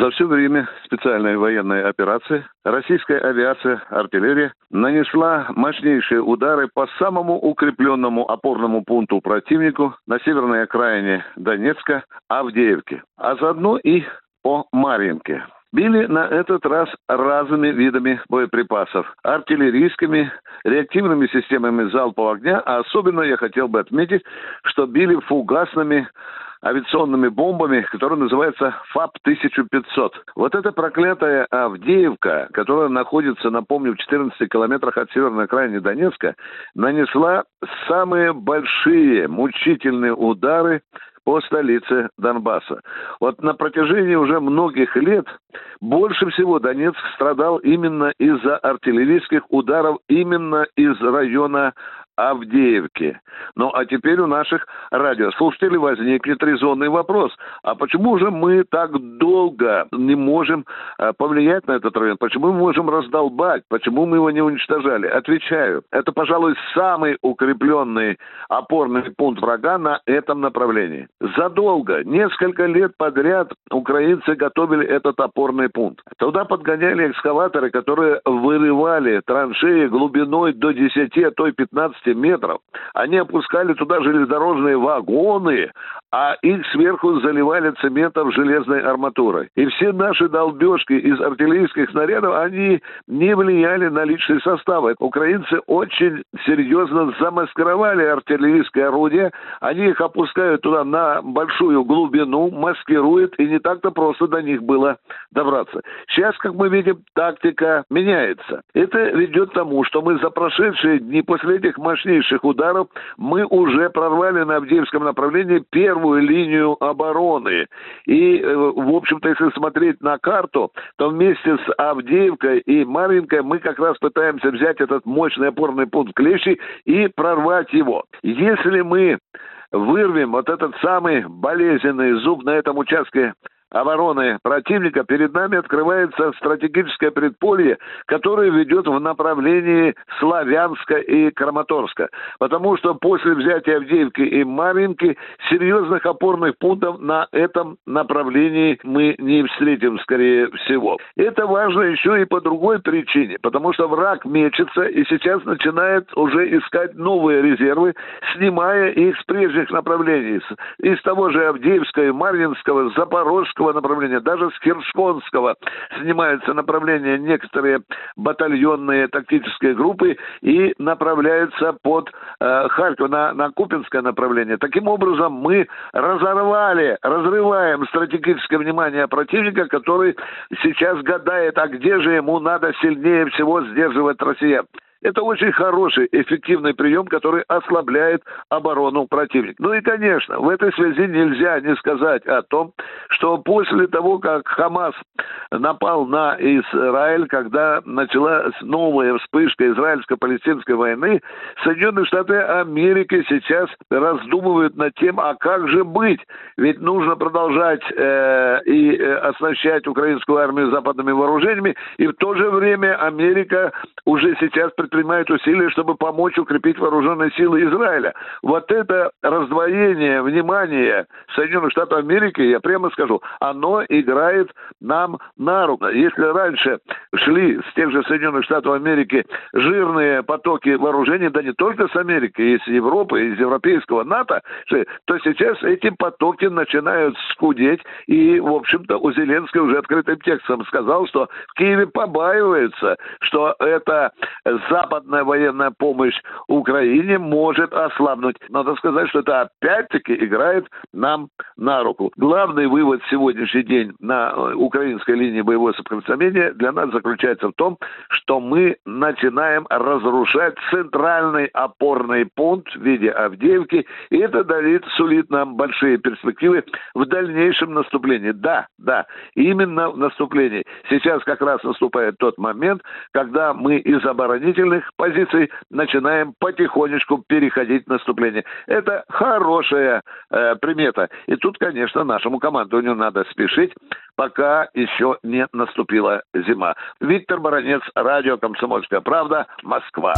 За все время специальной военной операции российская авиация, артиллерия нанесла мощнейшие удары по самому укрепленному опорному пункту противнику на северной окраине Донецка, Авдеевке, а заодно и по Марьинке. Били на этот раз разными видами боеприпасов. Артиллерийскими, реактивными системами залпового огня, а особенно я хотел бы отметить, что били фугасными авиационными бомбами, которые называются ФАП-1500. Вот эта проклятая Авдеевка, которая находится, напомню, в 14 километрах от северной окраины Донецка, нанесла самые большие мучительные удары по столице Донбасса. Вот на протяжении уже многих лет больше всего Донецк страдал именно из-за артиллерийских ударов именно из района Авдеевке. Ну, а теперь у наших радиослушателей возникнет резонный вопрос. А почему же мы так долго не можем э, повлиять на этот район? Почему мы можем раздолбать? Почему мы его не уничтожали? Отвечаю. Это, пожалуй, самый укрепленный опорный пункт врага на этом направлении. Задолго, несколько лет подряд украинцы готовили этот опорный пункт. Туда подгоняли экскаваторы, которые вырывали траншеи глубиной до 10, а то и 15 метров. Они опускали туда железнодорожные вагоны, а их сверху заливали цементом железной арматурой. И все наши долбежки из артиллерийских снарядов, они не влияли на личный состав. Украинцы очень серьезно замаскировали артиллерийское орудие. Они их опускают туда на большую глубину, маскируют, и не так-то просто до них было добраться. Сейчас, как мы видим, тактика меняется. Это ведет к тому, что мы за прошедшие дни после этих мощнейших ударов мы уже прорвали на Авдеевском направлении первый первую линию обороны. И, э, в общем-то, если смотреть на карту, то вместе с Авдеевкой и Маринкой мы как раз пытаемся взять этот мощный опорный пункт Клещи и прорвать его. Если мы вырвем вот этот самый болезненный зуб на этом участке обороны противника, перед нами открывается стратегическое предполье, которое ведет в направлении Славянска и Краматорска. Потому что после взятия Авдеевки и Маринки серьезных опорных пунктов на этом направлении мы не встретим, скорее всего. Это важно еще и по другой причине, потому что враг мечется и сейчас начинает уже искать новые резервы, снимая их с прежних направлений, из того же Авдеевского, Марьинского, Запорожского, Курского направления, даже с Хершконского снимаются направления некоторые батальонные тактические группы и направляются под э, Харьков на, на Купинское направление. Таким образом, мы разорвали, разрываем стратегическое внимание противника, который сейчас гадает, а где же ему надо сильнее всего сдерживать россиян. Это очень хороший, эффективный прием, который ослабляет оборону противника. Ну и, конечно, в этой связи нельзя не сказать о том, что после того, как Хамас напал на Израиль, когда началась новая вспышка израильско-палестинской войны, Соединенные Штаты Америки сейчас раздумывают над тем, а как же быть? Ведь нужно продолжать э, и э, оснащать украинскую армию западными вооружениями, и в то же время Америка уже сейчас предпринимает усилия, чтобы помочь укрепить вооруженные силы Израиля. Вот это раздвоение внимания Соединенных Штатов Америки, я прямо скажу, оно играет нам на руку. Если раньше шли с тех же Соединенных Штатов Америки жирные потоки вооружений, да не только с Америки, из Европы, из европейского НАТО, то сейчас эти потоки начинают скудеть. И, в общем-то, у Зеленского уже открытым текстом сказал, что в Киеве побаиваются, что это за западная военная помощь Украине может ослабнуть. Надо сказать, что это опять-таки играет нам на руку. Главный вывод сегодняшний день на э, украинской линии боевого соприкосновения для нас заключается в том, что мы начинаем разрушать центральный опорный пункт в виде Авдеевки, и это дает, сулит нам большие перспективы в дальнейшем наступлении. Да, да, именно в наступлении. Сейчас как раз наступает тот момент, когда мы из оборонительных позиций начинаем потихонечку переходить в наступление. Это хорошая э, примета. И тут, конечно, нашему командованию надо спешить, пока еще не наступила зима. Виктор Баранец, радио «Комсомольская правда», Москва.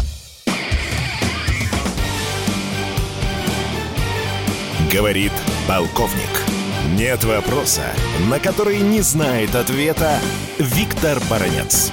Говорит полковник. Нет вопроса, на который не знает ответа Виктор Баранец.